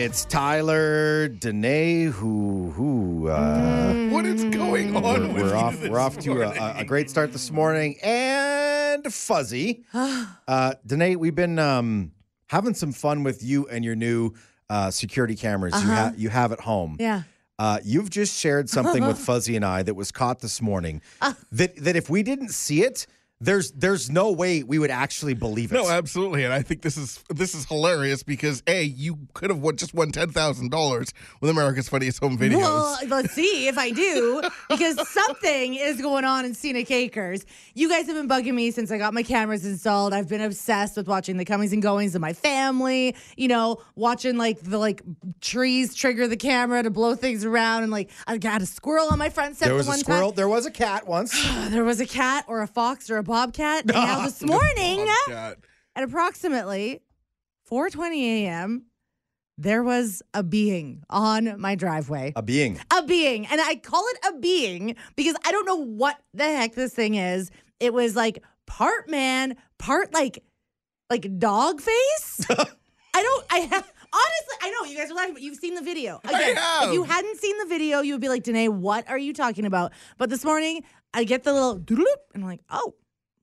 It's Tyler Danae who who uh, What is going on with we're you off this we're off to a, a- a great start this morning and fuzzy. uh, Danae, we've been um, having some fun with you and your new uh, security cameras you Uh-huh. have you have at home. Yeah. Uh, you've just shared something with Fuzzy and I that was caught this morning. that that if we didn't see it, there's there's no way we would actually believe it. No, absolutely, and I think this is this is hilarious because a you could have won, just won ten thousand dollars with America's Funniest Home Videos. Well, let's see if I do, because something is going on in Scenic Acres. You guys have been bugging me since I got my cameras installed. I've been obsessed with watching the comings and goings of my family. You know, watching like the like trees trigger the camera to blow things around, and like I got a squirrel on my front step. there the was a one squirrel. Time. There was a cat once. There was a cat or a fox or a bobcat. And now this morning, Bobcat. at approximately 4:20 a.m., there was a being on my driveway. a being. a being. And I call it a being because I don't know what the heck this thing is. It was like part man, part like like dog face. I don't I have honestly I know you guys are laughing, but you've seen the video. Again, have. if you hadn't seen the video, you would be like, Danae, what are you talking about? But this morning I get the little doodle and I'm like, oh,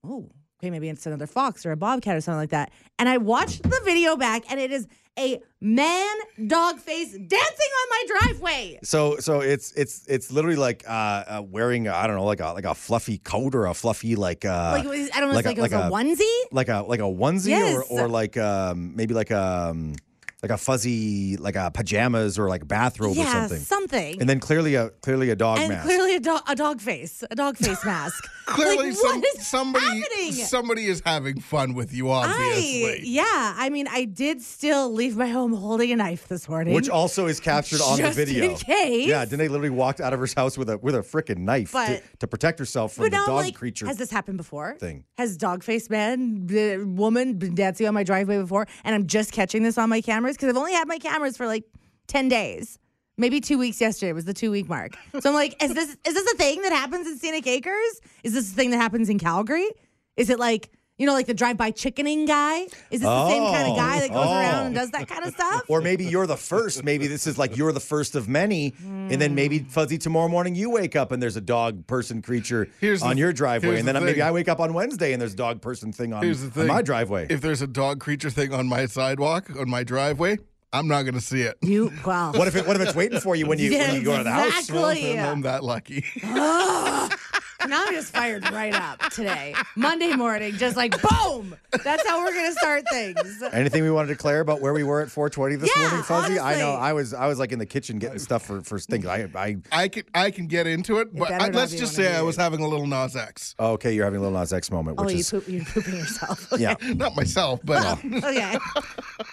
oh, okay, maybe it's another fox or a bobcat or something like that. And I watched the video back and it is a man dog face dancing on my driveway. So so it's it's it's literally like uh, uh wearing I don't know like a like a fluffy coat or a fluffy like uh Like was, I don't know, like a- like, it like a, a- onesie. like a like a onesie Yes. or or like um maybe like um like a fuzzy like a pajamas or like a bathrobe or yeah, something. something. And then clearly a clearly a dog And mask. clearly a, do- a dog face, a dog face mask. Clearly, like, some, somebody happening? somebody is having fun with you. Obviously, I, yeah, I mean, I did still leave my home holding a knife this morning. which also is captured on the video. in case. Yeah, Danae literally walked out of her house with a with a freaking knife to, But- to protect herself from the now, dog like, creature. has this happened before? thing. Has dog face man, b- woman been dancing on my driveway before? And I'm just catching this on my cameras because I've only had my cameras for like 10 days. Maybe two weeks yesterday was the two week mark. So I'm like, is this is this a thing that happens in Scenic Acres? Is this a thing that happens in Calgary? Is it like, you know, like the drive by chickening guy? Is this the same kind Oh, of guy that goes around and oh. does that kind of stuff? or maybe you're the first. Maybe this is like you're the first of many, and then maybe. Fuzzy tomorrow morning you wake up and there's a dog person creature Here's the- on your driveway, here's and then the maybe thing. I wake up on Wednesday and there's a dog person thing on, Here's the on my driveway. If there's a dog creature thing on my sidewalk on my driveway, I'm not going to see it. You well what if it, what if it's waiting for you when you when you go to the house? Exactly. I'm that lucky. Now I'm just fired right up today. Monday morning, just like boom. That's how we're gonna start things. Anything we want to declare about where we were at 4:20 this Yeah, morning, Fuzzy? I know. I was I was like in the kitchen getting stuff for for things. I I I can I can get into it, but I, let's just say I was having a little Nas X. oh, okay, you're having a little Nas X moment, Oh, which you is poop, you're pooping yourself. Okay. yeah. Not myself, but Okay.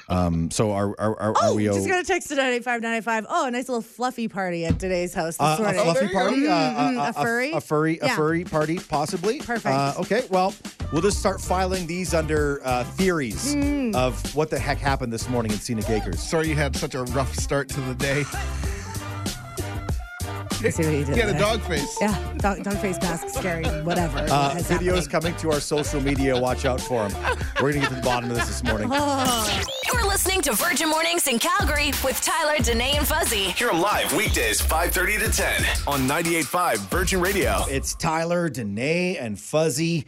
Um. So are are are, are Oh, we? just o- got a text to 98595. Oh, a nice little fluffy party at Danae's house this Uh, a morning. fluffy there you party, go. uh, uh, a furry? a, furry, a Yeah. furry party, possibly. Perfect. Uh, okay, well, we'll just start filing these under uh, theories Mm. of what the heck happened this morning in Scenic Acres. sorry you had such a rough start to the day. I see what you did He had a there. dog face. Yeah, dog, dog face mask, scary, whatever. Uh, videos happening. coming to our social media. Watch out for them. We're gonna get to the bottom of this this morning. Oh, You're listening to Virgin Mornings in Calgary with Tyler, Danae, and Fuzzy. Hear 'em live weekdays 5:30 to 10 on 98.5 Virgin Radio. It's Tyler, Danae, and Fuzzy.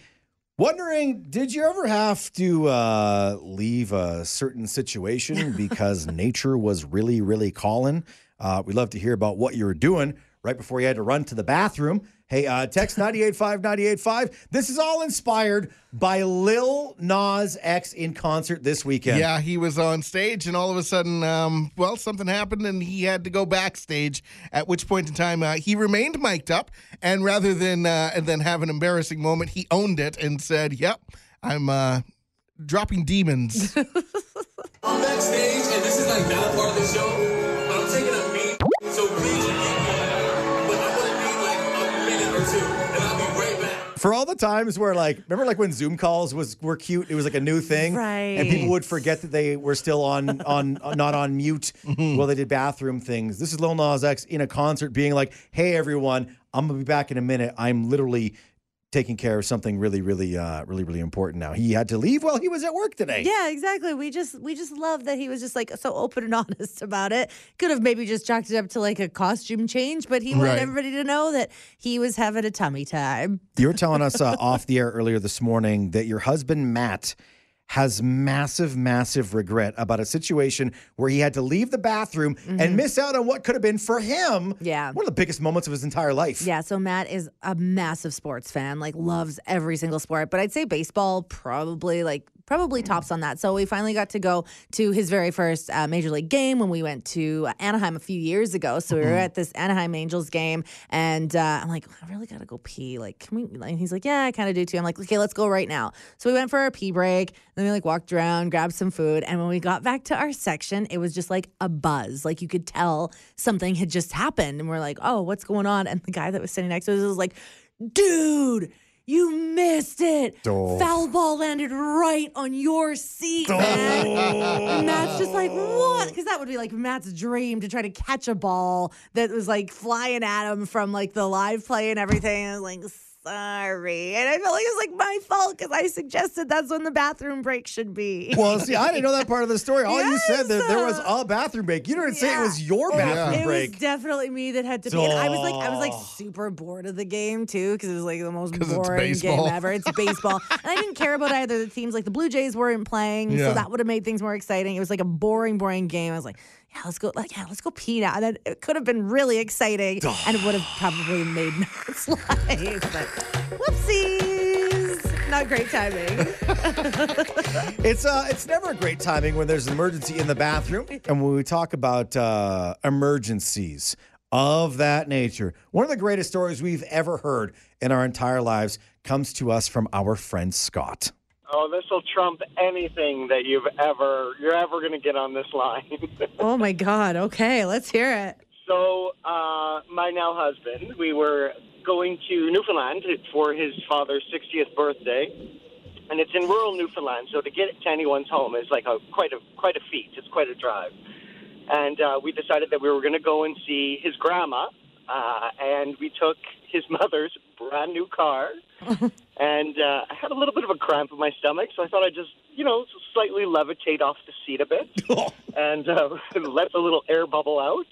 Wondering, did you ever have to uh, leave a certain situation because nature was really, really calling? Uh, we'd love to hear about what you were doing right before you had to run to the bathroom. Hey, uh, text 985 985. This is all inspired by Lil Nas X in concert this weekend. Yeah, he was on stage, and all of a sudden, um, well, something happened, and he had to go backstage. At which point in time, uh, he remained mic'd up, and rather than uh, and then have an embarrassing moment, he owned it and said, "Yep, I'm uh, dropping demons." I'm backstage, and this is like not a part of the show, For all the times where, like, remember, like when Zoom calls was were cute, it was like a new thing, right? And people would forget that they were still on on not on mute mm-hmm. while they did bathroom things. This is Lil Nas X in a concert, being like, "Hey, everyone, I'm gonna be back in a minute. I'm literally." Taking care of something really, really, uh, really, really important now. He had to leave while he was at work today. Yeah, exactly. We just we just love that he was just like so open and honest about it. Could have maybe just chalked it up to like a costume change, but he wanted Right. everybody to know that he was having a tummy time. You were telling us uh, off the air earlier this morning that your husband, Matt, has massive, massive regret about a situation where he had to leave the bathroom and miss out on what could have been for him Mm-hmm. Yeah. one of the biggest moments of his entire life. Yeah, so Matt is a massive sports fan, like loves every single sport, but I'd say baseball probably like probably tops on that. So we finally got to go to his very first uh, major league game when we went to Anaheim a few years ago. So we were at this Anaheim Angels game, and uh, I'm like, I really gotta go pee. Like, can we? And he's like, Yeah, I kind of do too. I'm like, Okay, let's go right now. So we went for our pee break. Then we like walked around, grabbed some food, and when we got back to our section, it was just like a buzz. Like you could tell something had just happened, and we're like, Oh, what's going on? And the guy that was sitting next to us was like, Dude. You missed it. Oh. Foul ball landed right on your seat, man. And Matt's just like, what? Because that would be like Matt's dream to try to catch a ball that was like flying at him from like the live play and everything. And like, sorry. And I felt like it was like my fault because I suggested that's when the bathroom break should be. Well, see, I didn't know that part of the story. All you said that there was uh, a bathroom break. You didn't say it was your bathroom it break. It was definitely me that had to pee. And I was like, I was like Oh. super bored of the game too because it was like the most boring game ever. It's baseball, and I didn't care about either of the teams. Like the Blue Jays weren't playing, Yeah. so that would have made things more exciting. It was like a boring, boring game. I was like, yeah, let's go. Like, yeah, let's go pee now. And it could have been really exciting, and would have probably made Matt's life. But whoopsies, not great timing. It's uh, it's never a great timing when there's an emergency in the bathroom. And when we talk about uh, emergencies of that nature, one of the greatest stories we've ever heard in our entire lives comes to us from our friend Scott. Oh, this will trump anything that you've ever you're ever going to get on this line. Oh my God. Okay, let's hear it. so, uh, my now husband, we were going to Newfoundland for his father's 60th birthday, and it's in rural Newfoundland. So to get to anyone's home is like a quite a quite a feat. It's quite a drive, and uh, we decided that we were going to go and see his grandma, uh, and we took his mother's brand new car. and uh, I had a little bit of a cramp in my stomach, so I thought I'd just, you know, slightly levitate off the seat a bit and uh, let the little air bubble out.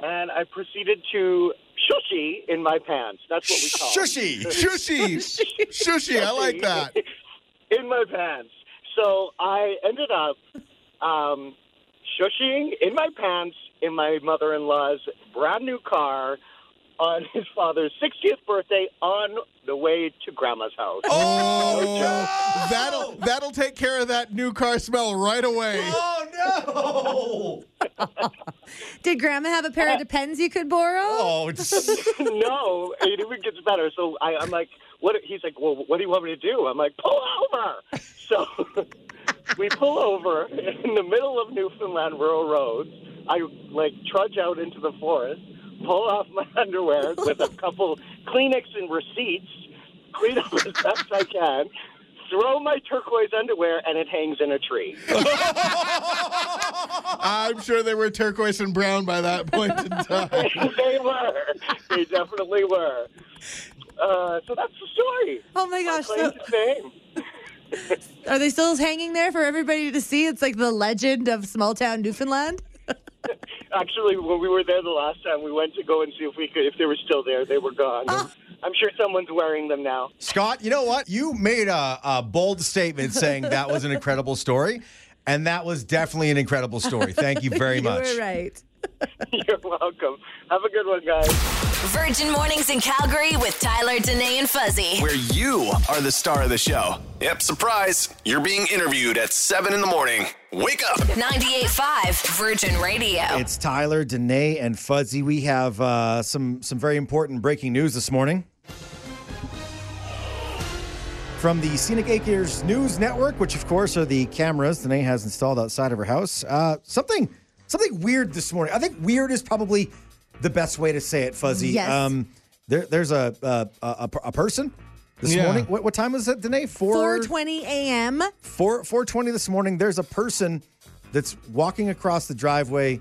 And I proceeded to shushy in my pants. That's what we call it. Shushy. Shushy. Shushy. I like that. in my pants. So I ended up um, shushing in my pants in my mother-in-law's brand new car on his father's 60th birthday on the way to grandma's house. Oh, that'll that'll take care of that new car smell right away. Oh no! Did Grandma have a pair of uh, Depends you could borrow? Oh, it's- no, it even gets better. So I, I'm like, what? He's like, well, what do you want me to do? I'm like, pull over. So we pull over in the middle of Newfoundland rural roads. I like trudge out into the forest, pull off my underwear with a couple Kleenex and receipts, clean up as best I can. Throw my turquoise underwear and it hangs in a tree. I'm sure they were turquoise and brown by that point in time. they were. They definitely were. Uh, so that's the story. Oh my gosh. So, are they still hanging there for everybody to see? It's like the legend of small town Newfoundland. Actually, when we were there the last time, we went to go and see if we could, if they were still there. They were gone. Ah. I'm sure someone's wearing them now. Scott, you know what? You made a, a bold statement saying that was an incredible story, and that was definitely an incredible story. Thank you very you much. were right. You're welcome. Have a good one, guys. Virgin Mornings in Calgary with Tyler, Danae, and Fuzzy. Where you are the star of the show. Yep, surprise. You're being interviewed at 7 in the morning. Wake up. 98.5 Virgin Radio. It's Tyler, Danae, and Fuzzy. We have uh, some some very important breaking news this morning. From the Scenic Acres News Network, which of course are the cameras Danae has installed outside of her house. Uh, something something weird this morning. I think weird is probably the best way to say it, Fuzzy. Yes. Um, there, there's a a, a a person this Yeah. morning. What, what time was it, Danae? Four 4:20 a.m. 4 420 this morning there's a person that's walking across the driveway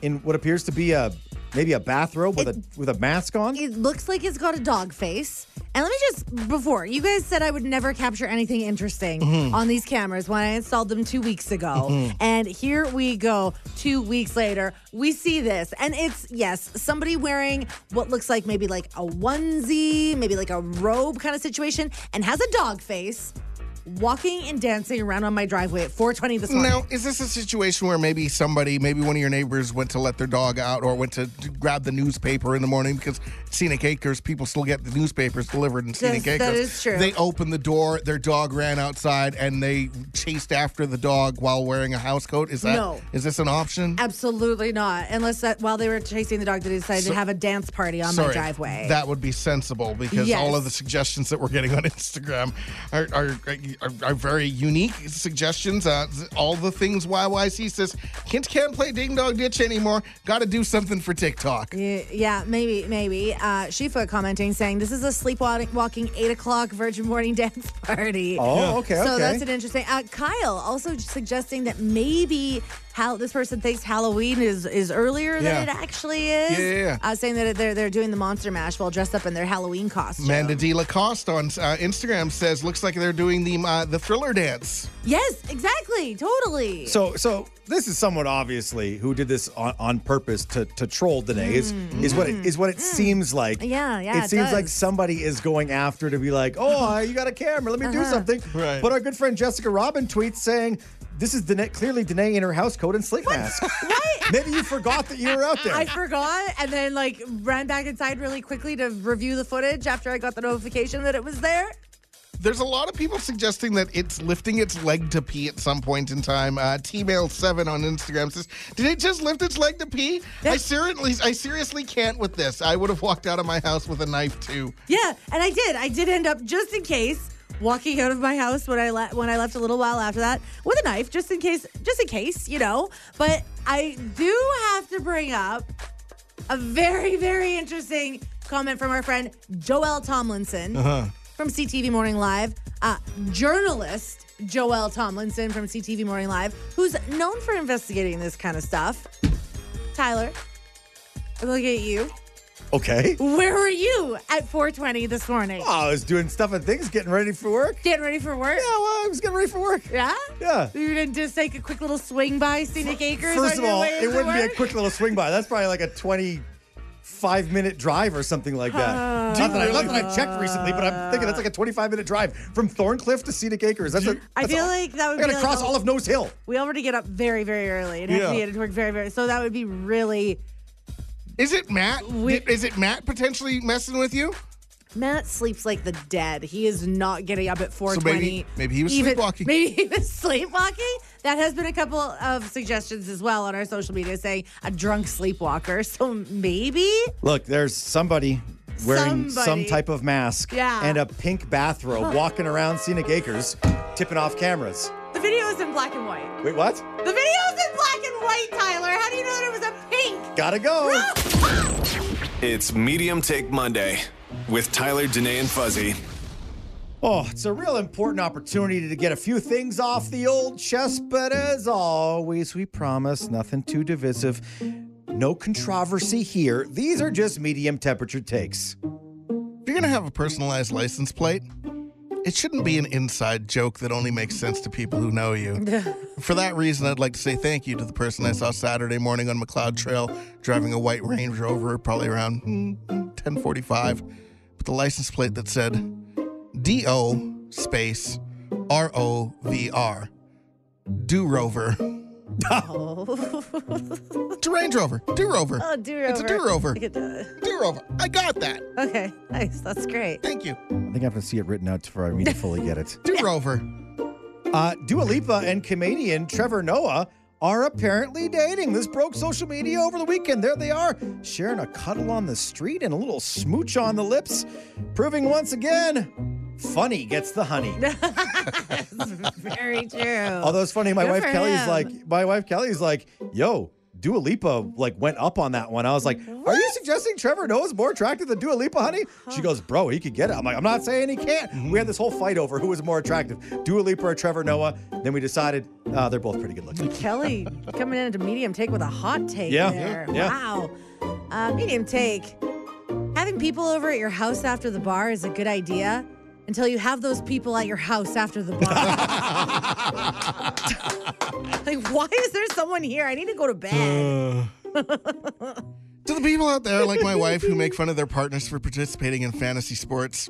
in what appears to be a maybe a bathrobe with a with a mask on. It looks like it's got a dog face. And let me just before you guys said I would never capture anything interesting Mm-hmm. on these cameras when I installed them two weeks ago. And here we go, two weeks later, we see this. And it's yes, somebody wearing what looks like maybe like a onesie, maybe like a robe kind of situation, and has a dog face. Walking and dancing around on my driveway at 4:20 this morning. Now, is this a situation where maybe somebody, maybe one of your neighbors went to let their dog out or went to, grab the newspaper in the morning because Scenic Acres, people still get the newspapers delivered in Scenic Acres. that is true. They opened the door, their dog ran outside, and they chased after the dog while wearing a house coat. Is that No. is this an option? Absolutely not. Unless that while they were chasing the dog, they decided to have a dance party on my driveway. That would be sensible because Yes. all of the suggestions that we're getting on Instagram are are, are, are very unique suggestions. Uh, all the things YYC says, Kent can't play Ding Dong Ditch anymore. Got to do something for TikTok. Yeah, yeah, maybe, maybe. Uh, Shifa commenting saying this is a sleepwalking eight o'clock Virgin Morning dance party. Oh, okay, So okay. that's an interesting. Uh, Kyle also suggesting that maybe how this person thinks Halloween is is earlier than Yeah. it actually is. Yeah, yeah, yeah. Uh, saying that they're they're doing the Monster Mash while dressed up in their Halloween costume. Amanda D. Lacoste on uh, Instagram says, looks like they're doing the uh, the thriller dance. Yes, exactly, totally. So, so this is somewhat obviously who did this on, on purpose to to troll Danae. Is is what it is what it seems like. Mm. Yeah, yeah, It it seems like does. somebody is going after to be like, oh, you got a camera, let me do Uh-huh. something. Right. But our good friend Jessica Robin tweets saying. This is Danae, clearly Danae in her house coat and sleep mask. What? Maybe you forgot that you were out there. I forgot and then like ran back inside really quickly to review the footage after I got the notification that it was there. There's a lot of people suggesting that it's lifting its leg to pee at some point in time. Uh, T-Mail7 on Instagram says, did it just lift its leg to pee? I seriously, I seriously can't with this. I would have walked out of my house with a knife too. Yeah, and I did. I did end up just in case walking out of my house when I le- when I left a little while after that with a knife, just in case, just in case, you know. But I do have to bring up a very very interesting comment from our friend Joel Tomlinson from CTV Morning Live, uh, journalist Joel Tomlinson from CTV Morning Live, who's known for investigating this kind of stuff. Tyler, I look at you. Okay. Where were you at 4:20 this morning? Oh, I was doing stuff and things, getting ready for work. Getting ready for work? Yeah, well, I was getting ready for work. Yeah? Yeah. You didn't just take a quick little swing by Scenic Acres? First of all, it wouldn't be a quick little swing by. That's probably like a 25 minute drive or something like that. Oh. not, that I, not that I checked recently, but I'm thinking that's like a 25 minute drive from Thorncliffe to Scenic Acres. That's a, I that's feel a- like that would I gotta be like cross all of Nose Hill. We already get up very, very early and have to be at work very, very. So that would be really. Is it Matt? We- Is it Matt potentially messing with you? Matt sleeps like the dead. He is not getting up at 420. maybe- maybe he was Even- sleepwalking. Maybe he was sleepwalking. That has been a couple of suggestions as well on our social media saying a drunk sleepwalker. So maybe. Look, there's somebody wearing some type of mask Yeah. and a pink bathrobe walking around Scenic Acres, tipping off cameras. The video is in black and white. Wait, what? The video is in black and white, Tyler. How do you know that it was a pink? Gotta go. It's Medium Take Monday with Tyler, Danae, and Fuzzy. Oh, it's a real important opportunity to get a few things off the old chest, but as always, we promise nothing too divisive. No controversy here. These are just medium temperature takes. If you're gonna have a personalized license plate, it shouldn't be an inside joke that only makes sense to people who know you. For that reason, I'd like to say thank you to the person I saw Saturday morning on Macleod Trail driving a white Range Rover, probably around mm, 10:45, with the license plate that said D-O space R-O-V-R, Do Rover. It's a Range Rover, Do Rover. Oh, do Rover. It's a Do Rover. Look at that. Do Rover. I got that. Okay, nice. That's great. Thank you. I think I have to see it written out for me to fully get it. Do Rover. Uh, Dua Lipa and comedian Trevor Noah are apparently dating. This broke social media over the weekend. There they are, sharing a cuddle on the street and a little smooch on the lips, proving once again, funny gets the honey. Very true. Although it's funny, my Good wife for Kelly's him. like, my wife Kelly's like, yo. Dua Lipa like went up on that one. I was like, "Are you suggesting Trevor Noah's more attractive than Dua Lipa, honey?" She goes, "Bro, he could get it." I'm like, "I'm not saying he can't." We had this whole fight over who was more attractive, Dua Lipa or Trevor Noah. Then we decided uh, they're both pretty good looking. Kelly coming in at a medium take with a hot take Yeah, there. yeah. Wow. Uh, medium take. Having people over at your house after the bar is a good idea until you have those people at your house after the bar. like, why is there someone here? I need to go to bed. To the people out there like my wife who make fun of their partners for participating in fantasy sports,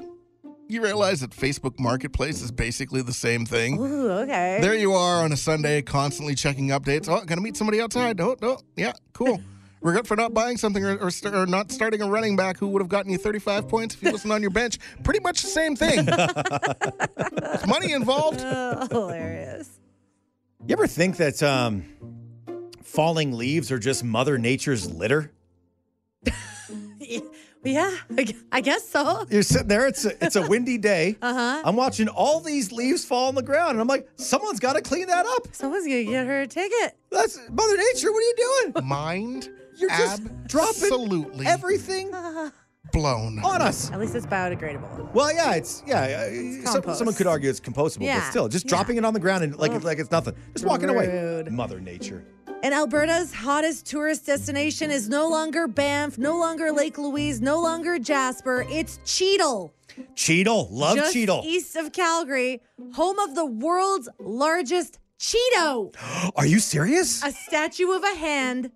you realize that Facebook Marketplace is basically the same thing. Ooh, okay. There you are on a Sunday, constantly checking updates. Oh, gonna meet somebody outside. Oh, no, yeah, cool. We're for not buying something or, or, or not starting a running back who would have gotten you 35 points if he wasn't on your bench. Pretty much the same thing. There's money involved. Oh, hilarious. You ever think that um, falling leaves are just Mother Nature's litter? Yeah, I I guess so. You're sitting there. It's a, it's a windy day. Uh huh. I'm watching all these leaves fall on the ground, and I'm like, someone's got to clean that up. Someone's gonna get her a ticket. That's Mother Nature. What are you doing? Mind You're just dropping absolutely everything blown. on us. At least it's biodegradable. Well, yeah, it's yeah. uh, some- compost. someone could argue it's compostable, but still, just yeah. dropping it on the ground and like it, like it's nothing, just walking away. Rude. Mother Nature. And Alberta's hottest tourist destination is no longer Banff, no longer Lake Louise, no longer Jasper. It's Cheadle, Cheadle, love just Cheadle. east of Calgary, home of the world's largest Cheeto, Are you serious? a statue of a hand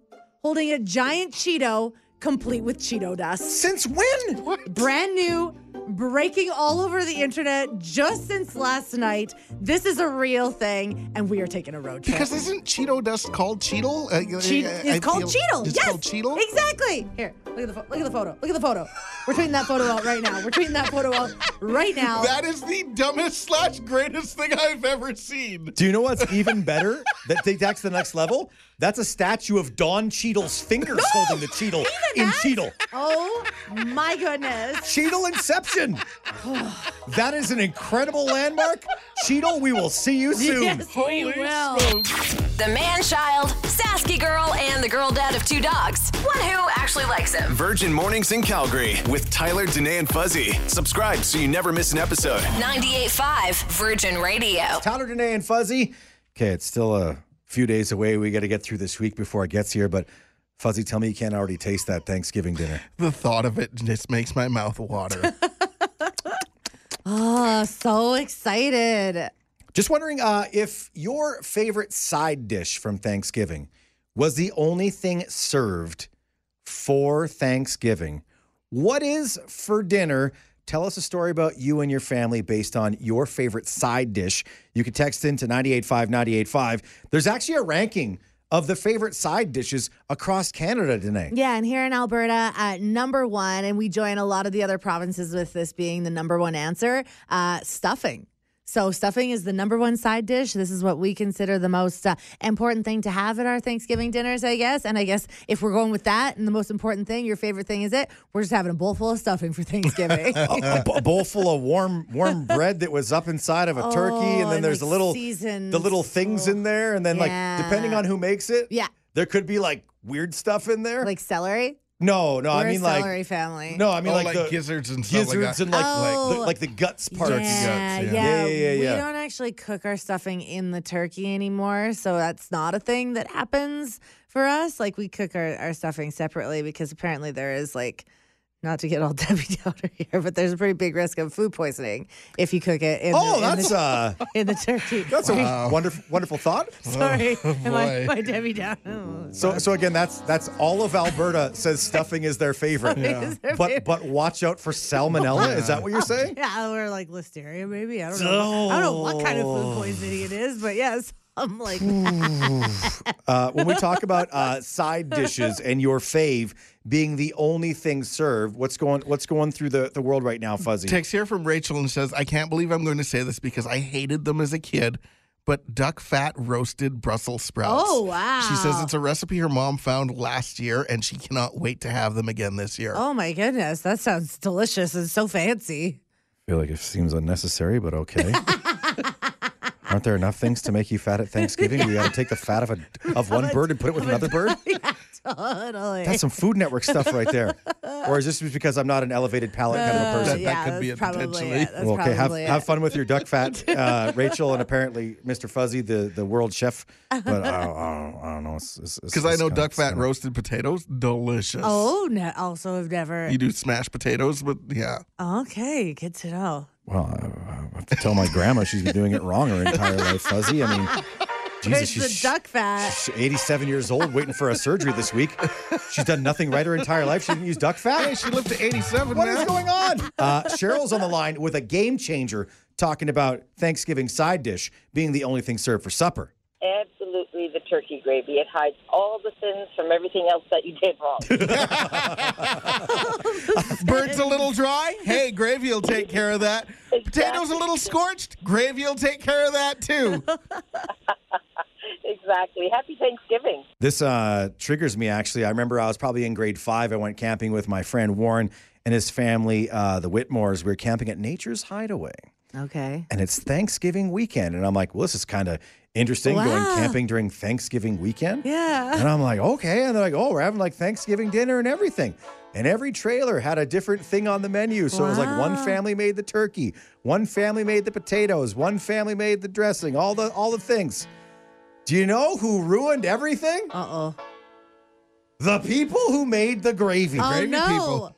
holding a giant Cheeto, complete with Cheeto dust. Since when? Brand new, breaking all over the internet just since last night. This is a real thing, and we are taking a road trip. Because isn't Cheeto dust called Cheetle? Uh, Che- uh, it's I called feel- Cheetle. It's yes, called Cheetle? Exactly. Here, look at the pho- look at the photo. Look at the photo. We're tweeting that photo out right now. We're tweeting that photo out right now. That is the dumbest slash greatest thing I've ever seen. Do you know what's even better? That takes that to the next level. That's a statue of Don Cheadle's fingers holding the Cheadle in that? Cheadle. oh my goodness. Cheadle Inception. that is an incredible landmark. Cheadle, we will see you soon. Yes, we will. The man child, Sasky girl, and the girl dad of two dogs. One who actually likes him. Virgin Mornings in Calgary with Tyler, Danae, and Fuzzy. Subscribe so you never miss an episode. 98.5 Virgin Radio. Tyler, Danae, and Fuzzy. Okay, it's still a few days away. We got to get through this week before it gets here, but Fuzzy, tell me you can't already taste that Thanksgiving dinner. The thought of it just makes my mouth water. Oh, so excited. Just wondering uh, if your favorite side dish from Thanksgiving was the only thing served for Thanksgiving. What is for dinner? Tell us a story about you and your family based on your favorite side dish. You can text into 985 985. There's actually a ranking of the favorite side dishes across Canada today. Yeah, and here in Alberta, at number one, and we join a lot of the other provinces with this being the number one answer uh, stuffing. So, stuffing is the number one side dish. This is what we consider the most uh, important thing to have at our Thanksgiving dinners, I guess. And I guess if we're going with that and the most important thing, your favorite thing is it, we're just having a bowl full of stuffing for Thanksgiving. a, b- a bowl full of warm warm bread that was up inside of a turkey, Oh, and then and, there's like, a little seasoned. the little things in there, and then like depending on who makes it, Yeah. there could be like weird stuff in there. like celery. No, no, We're I mean a like family. no, I mean oh, like, like, the gizzards and stuff gizzards like that. and like Oh. the, like the guts parts. Yeah, yeah. yeah, Yeah, yeah, yeah, We don't actually cook our stuffing in the turkey anymore, so that's not a thing that happens for us. Like we cook our, our stuffing separately because apparently there is like not to get all Debbie Downer here, but there's a pretty big risk of food poisoning if you cook it in, Oh, the, in, that's the, uh, in the turkey. that's a wonderful wonderful thought. Sorry, Oh, am I, boy. my Debbie Downer. So so again, that's that's all of Alberta says stuffing is their favorite. Is their But favorite. but watch out for salmonella. Is that what you're saying? Yeah, or like listeria, maybe. I don't know. I don't know what kind of Oh. food poisoning it is, but yes, I'm like, Uh, when we talk about uh, side dishes and your fave being the only thing served, what's going what's going through the, the world right now, Fuzzy? Text here from Rachel and says, I can't believe I'm going to say this because I hated them as a kid, but duck fat roasted Brussels sprouts. Oh, wow. She says it's a recipe her mom found last year and she cannot wait to have them again this year. oh my goodness, that sounds delicious and so fancy. I feel like it seems unnecessary, but okay. Aren't there enough things to make you fat at Thanksgiving? You got to take the fat of a of one bird and put it with another bird. yeah, totally. That's some Food Network stuff right there. Or is this just because I'm not an elevated palate kind of a person? That- that could be that's it probably potentially. it. That's Well, okay, have, it. have fun with your duck fat, uh, Rachel, and apparently Mr. Fuzzy, the, the world chef. But I, don't- I, don't, I don't know. Because I know duck fat roasted potatoes, delicious. Oh, no, also have never. You do smashed potatoes, but yeah. Okay, good to know. Well, I, I have to tell my grandma she's been doing it wrong her entire life, Fuzzy. I mean, Jesus, Where's she's, the duck fat? she's 87 years old, waiting for a surgery this week. She's done nothing right her entire life. She didn't use duck Hey, fat. she lived to 87, What man. is going on? Uh, Cheryl's on the line with a game changer talking about Thanksgiving side dish being the only thing served for supper. Absolutely the turkey gravy. It hides all the sins from everything else that you did wrong. Bird's a little dry. Hey, gravy will take care of that. Potatoes a little scorched. Gravy will take care of that too. exactly. Happy Thanksgiving. This uh, triggers me, actually. I remember I was probably in grade five. I went camping with my friend Warren and his family, uh, the Whitmores. We were camping at Nature's Hideaway. Okay. and it's Thanksgiving weekend. And I'm like, well, this is kind of interesting going camping during Thanksgiving weekend. Yeah. And I'm like, okay. And they're like, oh, we're having like Thanksgiving dinner and everything. And every trailer had a different thing on the menu. So it was like one family made the turkey, one family made the potatoes, one family made the dressing, all the all the things. Do you know who ruined everything? Uh oh. The people who made the gravy. Oh Gravy no. people.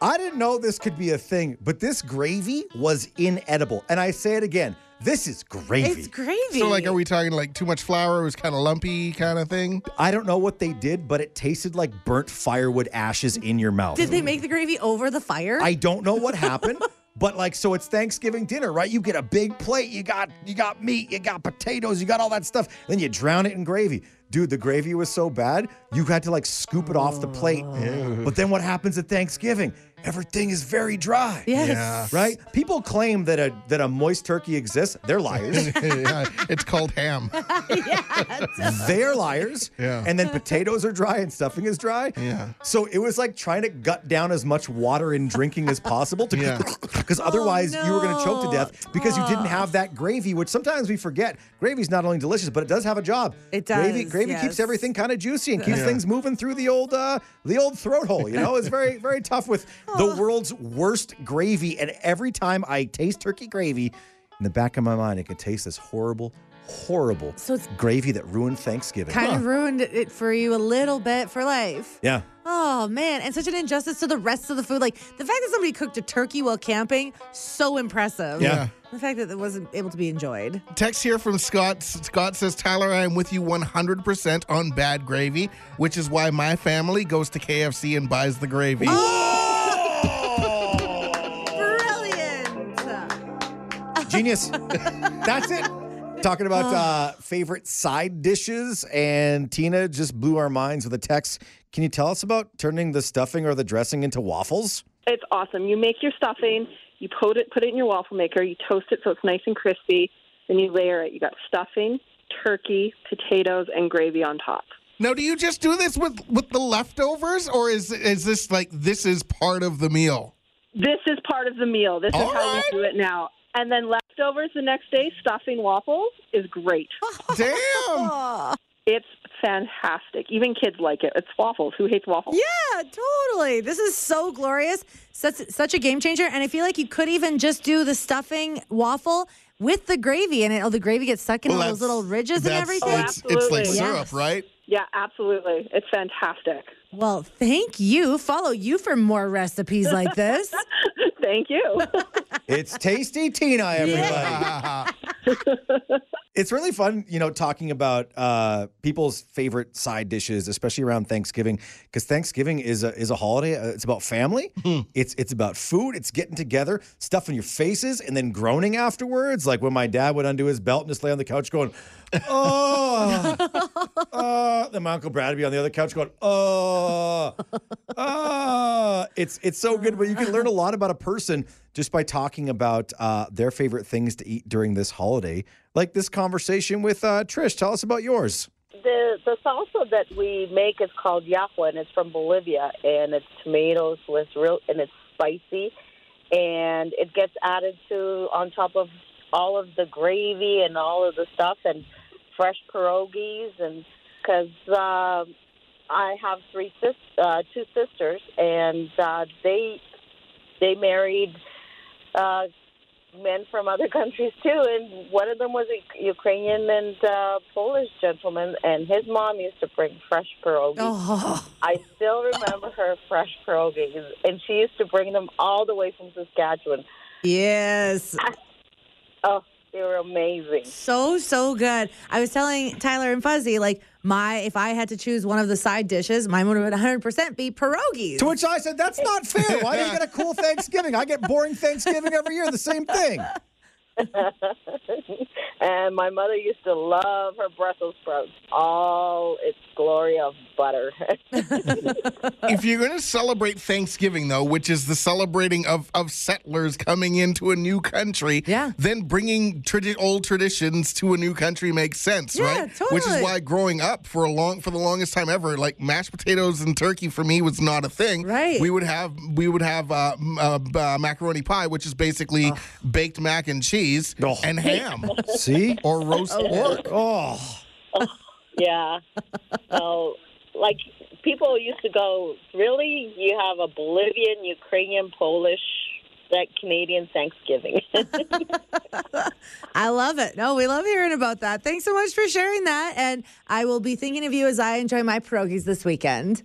I didn't know this could be a thing, but this gravy was inedible. And I say it again, this is gravy. It's gravy. So, like, are we talking like too much flour? It was kind of lumpy, kind of thing. I don't know what they did, but it tasted like burnt firewood ashes in your mouth. Did they make the gravy over the fire? I don't know what happened, but like so it's Thanksgiving dinner, right? You get a big plate, you got you got meat, you got potatoes, you got all that stuff, then you drown it in gravy. Dude, the gravy was so bad, you had to like scoop it off the plate. But then what happens at Thanksgiving? Everything is very dry. yes. Yeah. Right? People claim that a that a moist turkey exists. They're liars. yeah, it's called ham. yeah, They're liars. Yeah. And then potatoes are dry and stuffing is dry. Yeah. So it was like trying to gut down as much water in drinking as possible to Yeah. because otherwise you were going to choke to death because you didn't have that gravy, which sometimes we forget. Gravy's not only delicious, but it does have a job. It Gravy, does, gravy yes. keeps everything kind of juicy and keeps Yeah. things moving through the old uh, the old throat hole. You know, it's very very tough with the world's worst gravy. And every time I taste turkey gravy, in the back of my mind, I can taste this horrible, horrible So it's- gravy that ruined Thanksgiving. Kind of ruined it for you a little bit for life. Yeah. Oh man, and such an injustice to the rest of the food. Like the fact that somebody cooked a turkey while camping, so impressive. Yeah. The fact that it wasn't able to be enjoyed. Text here from Scott. Scott says, Tyler, I am with you 100% on bad gravy, which is why my family goes to KFC and buys the gravy. Oh! Genius. That's it. Talking about uh, favorite side dishes, and Tina just blew our minds with a text. Can you tell us about turning the stuffing or the dressing into waffles? It's awesome. You make your stuffing, you put it put it in your waffle maker, you toast it so it's nice and crispy, then you layer it. You got stuffing, turkey, potatoes, and gravy on top. Now, do you just do this with, with the leftovers, or is is this like this is part of the meal? This is part of the meal. This is how right. we do it now. And then leftovers the next day, stuffing waffles is great. Damn! It's fantastic. Even kids like it. It's waffles. Who hates waffles? Yeah, totally. This is so glorious. Such such a game changer. And I feel like you could even just do the stuffing waffle with the gravy in it. Oh, the gravy gets stuck in Well, all those little ridges and that's- everything. It's, it's like Absolutely. syrup, Yes. right? Yeah, absolutely. It's fantastic. Well, thank you. Follow you for more recipes like this. Thank you. It's Tasty Tina, everybody. It's really fun, you know, talking about uh, people's favorite side dishes, especially around Thanksgiving, because Thanksgiving is a is a holiday. Uh, It's about family. It's it's about food. It's getting together, stuffing your faces, and then groaning afterwards. Like when my dad would undo his belt and just lay on the couch going, "Oh," uh, then my uncle Brad would be on the other couch going, "Oh, oh." It's it's so good, but you can learn a lot about a person just by talking about uh, their favorite things to eat during this holiday. Like this conversation with uh, Trish. Tell us about yours. The the salsa that we make is called yahua, and it's from Bolivia, and it's tomatoes with real, and it's spicy, and it gets added to on top of all of the gravy and all of the stuff, and fresh pierogies, and because uh, I have three sis, uh, two sisters, and uh, they they married uh, men from other countries too. And one of them was a Ukrainian and uh, Polish gentleman, and his mom used to bring fresh pierogies. Oh, I still remember her fresh pierogies, and she used to bring them all the way from Saskatchewan. yes. Oh, they were amazing. So, so good. I was telling Tyler and Fuzzy, like, my, if I had to choose one of the side dishes, mine would have 100% be pierogies. To which I said, that's not fair. Why do you get a cool Thanksgiving? I get boring Thanksgiving every year, the same thing. and my mother used to love her Brussels sprouts, all its glory of butter. if you're going to celebrate Thanksgiving, though, which is the celebrating of, of settlers coming into a new country, Yeah. then bringing tradi- old traditions to a new country makes sense, Yeah, right? Which is why growing up for a long for the longest time ever, like mashed potatoes and turkey for me was not a thing. Right. We would have we would have uh, uh, uh, macaroni pie, which is basically baked mac and cheese Oh. and ham See? or roast oh, pork. Oh, yeah. So, like, people used to go, really? You have a Bolivian, Ukrainian, Polish, that Canadian Thanksgiving. I love it. No, we love hearing about that. Thanks so much for sharing that. And I will be thinking of you as I enjoy my pierogies this weekend.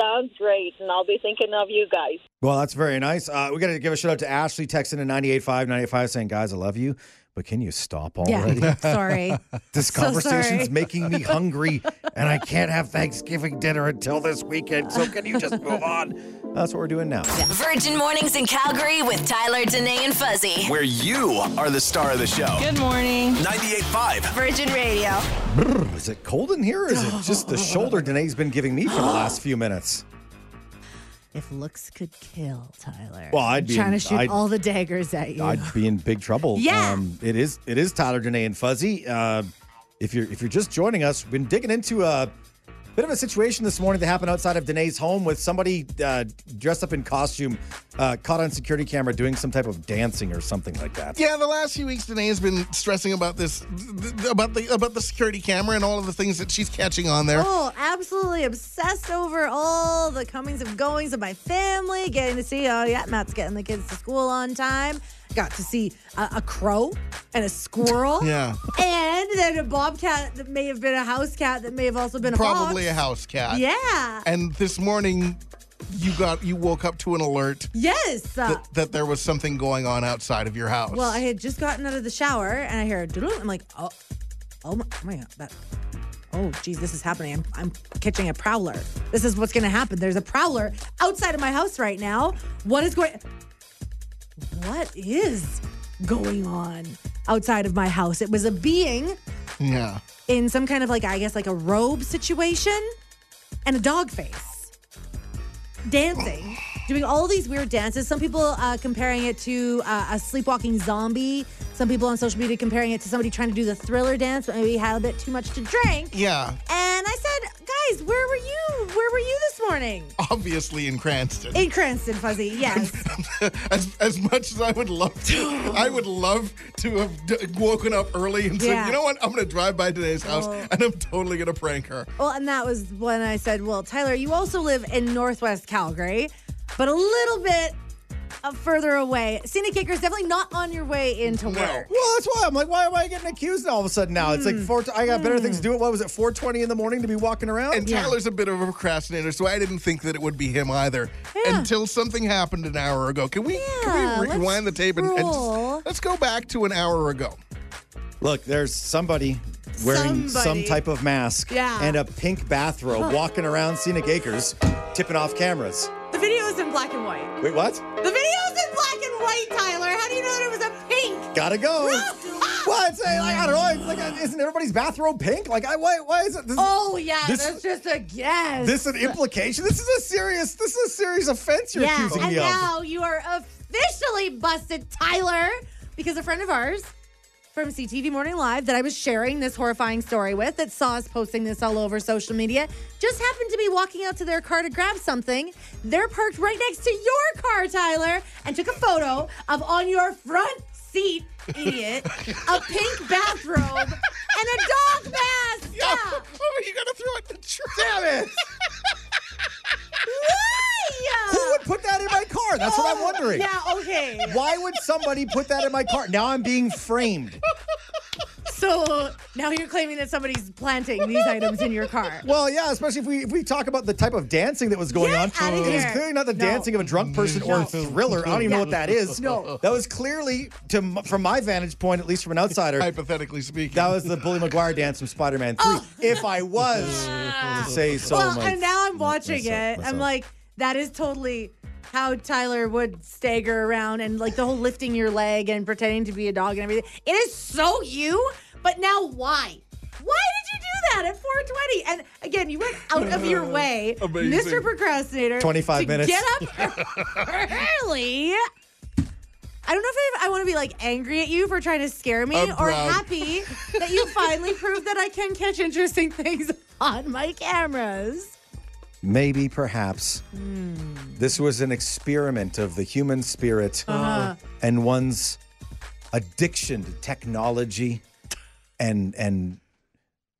Sounds great, and I'll be thinking of you guys. Well, that's very nice. Uh, we got to give a shout out to Ashley texting in 98.5, 98.5 saying, guys, I love you, but can you stop already? Yeah. Sorry. This So conversation's sorry. making me hungry, and I can't have Thanksgiving dinner until this weekend. So can you just move on? That's what we're doing now. Virgin Mornings in Calgary with Tyler, Danae, and Fuzzy. Where you are the star of the show. Good morning. 98.5. Virgin Radio. Is it cold in here, or is it just the shoulder Danae's been giving me for the last few minutes? If looks could kill, Tyler. Well, I'd I'm be trying in- to shoot I'd- all the daggers at you. I'd be in big trouble. Yeah. Um, it is it is Tyler, Danae, and Fuzzy. Uh, if you're if you're just joining us, we've been digging into a bit of a situation this morning that happened outside of Danae's home with somebody uh, dressed up in costume uh, caught on security camera doing some type of dancing or something like that. Yeah, the last few weeks, Danae has been stressing about this, th- th- about the about the security camera and all of the things that she's catching on there. Oh, absolutely obsessed over all the comings and goings of my family. Getting to see, oh yeah, Matt's getting the kids to school on time. Got to see a, a crow and a squirrel. Yeah. And then a bobcat that may have been a house cat that may have also been a Probably a house cat. Yeah. And this morning, you got you woke up to an alert yes. Uh, that, that there was something going on outside of your house. well, I had just gotten out of the shower and I hear a doodle. I'm like, oh, oh my, oh my god, that. Oh, geez, this is happening. I'm, I'm catching a prowler. This is what's going to happen. There's a prowler outside of my house right now. What is going? What is going on outside of my house? It was a being yeah. in some kind of like, I guess, like a robe situation and a dog face dancing, doing all these weird dances. Some people uh, comparing it to uh, a sleepwalking zombie. Some people on social media comparing it to somebody trying to do the thriller dance, but maybe had a bit too much to drink. Yeah. And I said, guys, where were you? Where were you this morning? Obviously in Cranston. In Cranston, Fuzzy. Yes. as, as much as I would love to, I would love to have d- woken up early and said, Yeah. you know what? I'm going to drive by Danae's house Oh. and I'm totally going to prank her. Well, and that was when I said, well, Tyler, you also live in Northwest Calgary, but a little bit uh, further away. Scenic Acres definitely not on your way into work. Well, that's why I'm like, why am I getting accused all of a sudden now? It's like four. I got better things to do. What was it? 4:20 in the morning to be walking around. And Tyler's a bit of a procrastinator, so I didn't think that it would be him either Yeah. until something happened an hour ago. Can we, Yeah, can we let's rewind the tape and, and just- let's go back to an hour ago? Look, there's somebody wearing some type of mask Yeah. and a pink bathrobe walking around Scenic Acres, tipping off cameras. The video is in black and white. Wait, what? The video Gotta go. it's uh, like I don't know. It's like uh, isn't everybody's bathrobe pink? Like, I why why is it? This, Oh yeah, This- that's just a guess. this is an implication. This is a serious. This is a serious offense you're yeah, accusing and me of. now you are officially busted, Tyler, because a friend of ours from CTV Morning Live that I was sharing this horrifying story with that saw us posting this all over social media just happened to be walking out to their car to grab something. They're parked right next to your car, Tyler, and took a photo of on your front seat idiot, a pink bathrobe, and a dog mask. Yeah. Oh, you gotta throw it in the trash. Damn it! Why? Who would put that in my car? That's what I'm oh, wondering. Yeah, okay. Why would somebody put that in my car? Now I'm being framed. So now you're claiming that somebody's planting these items in your car. Well, yeah, especially if we if we talk about the type of dancing that was going Get on. outta It is here. clearly not the No. dancing of a drunk person or a thriller. I don't even know what that is. No. That was clearly, to m- from my vantage point, at least from an outsider, Hypothetically speaking. that was the Bully Maguire dance from Spider-Man 3. If I was to say so well, my- and now I'm watching myself- it. I'm like, that is totally how Tyler would stagger around and like the whole lifting your leg and pretending to be a dog and everything. It is so you, but now why? Why did you do that at 420? And again, you went out of your way, Amazing. Mr. Procrastinator. 25 to minutes. Get up early. I don't know if I, I want to be like angry at you for trying to scare me I'm or proud. happy that you finally proved that I can catch interesting things on my cameras. maybe, perhaps, Hmm. this was an experiment of the human spirit Uh-huh. and one's addiction to technology and and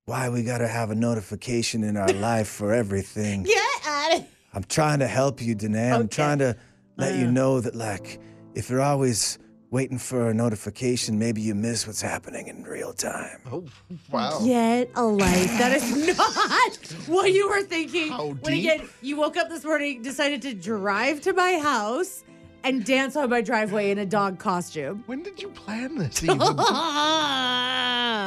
why we gotta have a notification in our life for everything. Get at it. I'm trying to help you, Danae. I'm Okay. Uh. trying to let you know that, like, if you're always waiting for a notification, maybe you miss what's happening in real time. Oh, wow. Get a life. That is not what you were thinking. How when deep? again you woke up this morning, decided to drive to my house and dance on my driveway in a dog costume. When did you plan this even?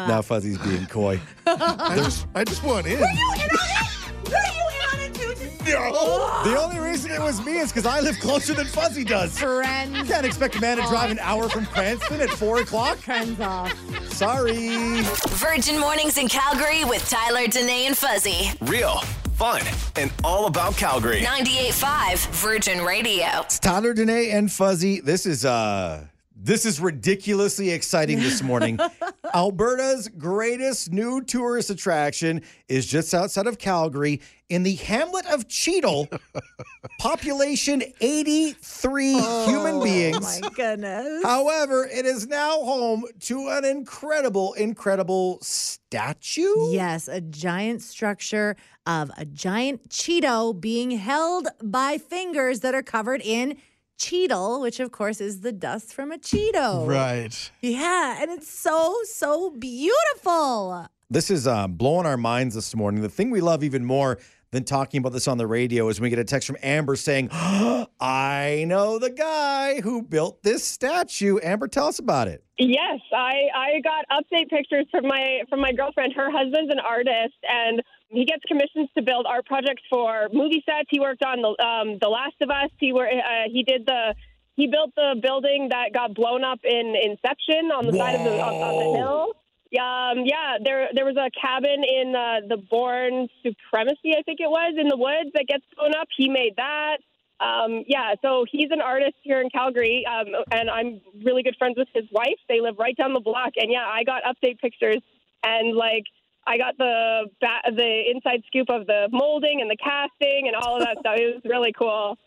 Now Fuzzy's being coy. I just, I just want in. Were you in on it? Were you in on it too? No. The only reason it was me is because I live closer than Fuzzy does. Friends. Can't expect a man to drive an hour from Cranston at four o'clock. Friends off. Sorry. Virgin Mornings in Calgary with Tyler, Danae, and Fuzzy. Real, fun, and all about Calgary. 98.5 Virgin Radio. It's Tyler, Danae, and Fuzzy. This is uh this is ridiculously exciting this morning. Alberta's greatest new tourist attraction is just outside of Calgary in the hamlet of Cheadle. population 83 human oh beings. Oh my goodness. However, it is now home to an incredible, incredible statue. Yes, a giant structure of a giant Cheeto being held by fingers that are covered in Cheetle, which of course is the dust from a Cheeto. Right. Yeah, and it's so, so beautiful. This is uh, blowing our minds this morning. The thing we love even more than talking about this on the radio is when we get a text from Amber saying, I know the guy who built this statue. Amber, tell us about it. Yes, I, I got update pictures from my from my girlfriend. Her husband's an artist, and he gets commissions to build art projects for movie sets. He worked on the um, the Last of Us. He were uh, he did the he built the building that got blown up in Inception on the side of the on, on the hill. Um, yeah, there there was a cabin in uh, the Bourne Supremacy, I think it was, in the woods that gets blown up. He made that. Um, yeah, so he's an artist here in Calgary, um, and I'm really good friends with his wife. They live right down the block, and yeah, I got update pictures, and like I got the ba- the inside scoop of the molding and the casting and all of that stuff. It was really cool.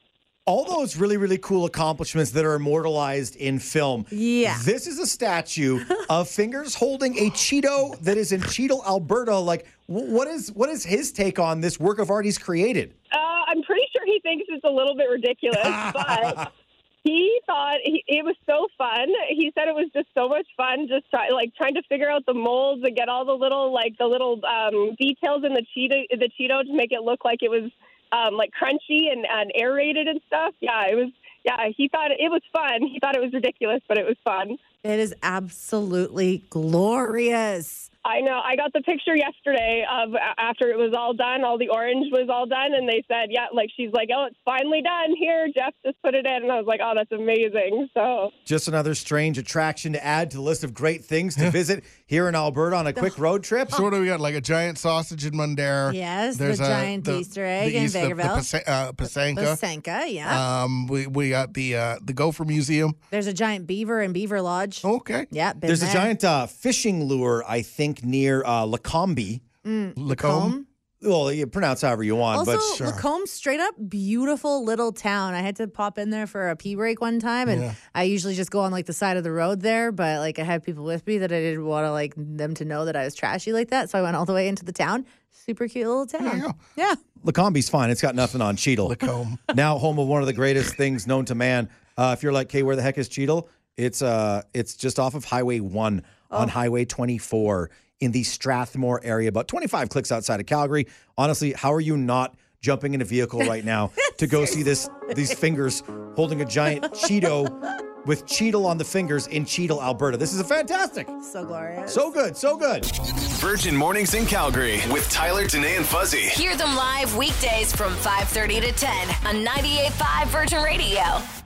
All those really, really cool accomplishments that are immortalized in film. Yeah. This is a statue of fingers holding a Cheeto that is in Cheadle, Alberta. Like, what is what is his take on this work of art he's created? Uh, I'm pretty sure he thinks it's a little bit ridiculous, but he thought he, it was so fun. He said it was just so much fun, just try, like trying to figure out the molds and get all the little like the little um, details in the Cheeto the Cheeto to make it look like it was um, like crunchy and, and aerated and stuff. Yeah, it was. Yeah, he thought it was fun. He thought it was ridiculous, but it was fun. It is absolutely glorious. I know. I got the picture yesterday of after it was all done, all the orange was all done, and they said, yeah, like she's like, oh, it's finally done. Here, Jeff just put it in, and I was like, oh, that's amazing. So Just another strange attraction to add to the list of great things to visit here in Alberta on a quick road trip. So what do we got? Like a giant sausage in Mundare. Yes, There's the giant Easter egg in East- the- the Vegreville. Pasa- uh, Pysanka. Pysanka, yeah. Um, we we got the uh, the Gopher Museum. There's a giant beaver in Beaverlodge. Okay. Yeah, been There's a giant uh, fishing lure, I think, near uh, Lacombe. Mm, Lacombe. Well, you pronounce however you want, Also, but sure. Lacombe, straight up beautiful little town. I had to pop in there for a pee break one time, and Yeah. I usually just go on like the side of the road there. But like, I had people with me that I didn't want to like them to know that I was trashy like that, so I went all the way into the town. Super cute little town. you go. Yeah. Lacombe's fine. It's got nothing on Cheadle. Lacombe. now home of one of the greatest things known to man. Uh, if you're like, hey, where the heck is Cheadle? It's uh, it's just off of Highway One on Highway 24 in the Strathmore area, about 25 clicks outside of Calgary. Honestly, how are you not jumping in a vehicle right now to go see this? These fingers holding a giant Cheeto with Cheetle on the fingers in Cheadle, Alberta. This is a fantastic. So glorious. So good, so good. Virgin Mornings in Calgary with Tyler, Danae, and Fuzzy. Hear them live weekdays from 5:30 to 10 on 98.5 Virgin Radio.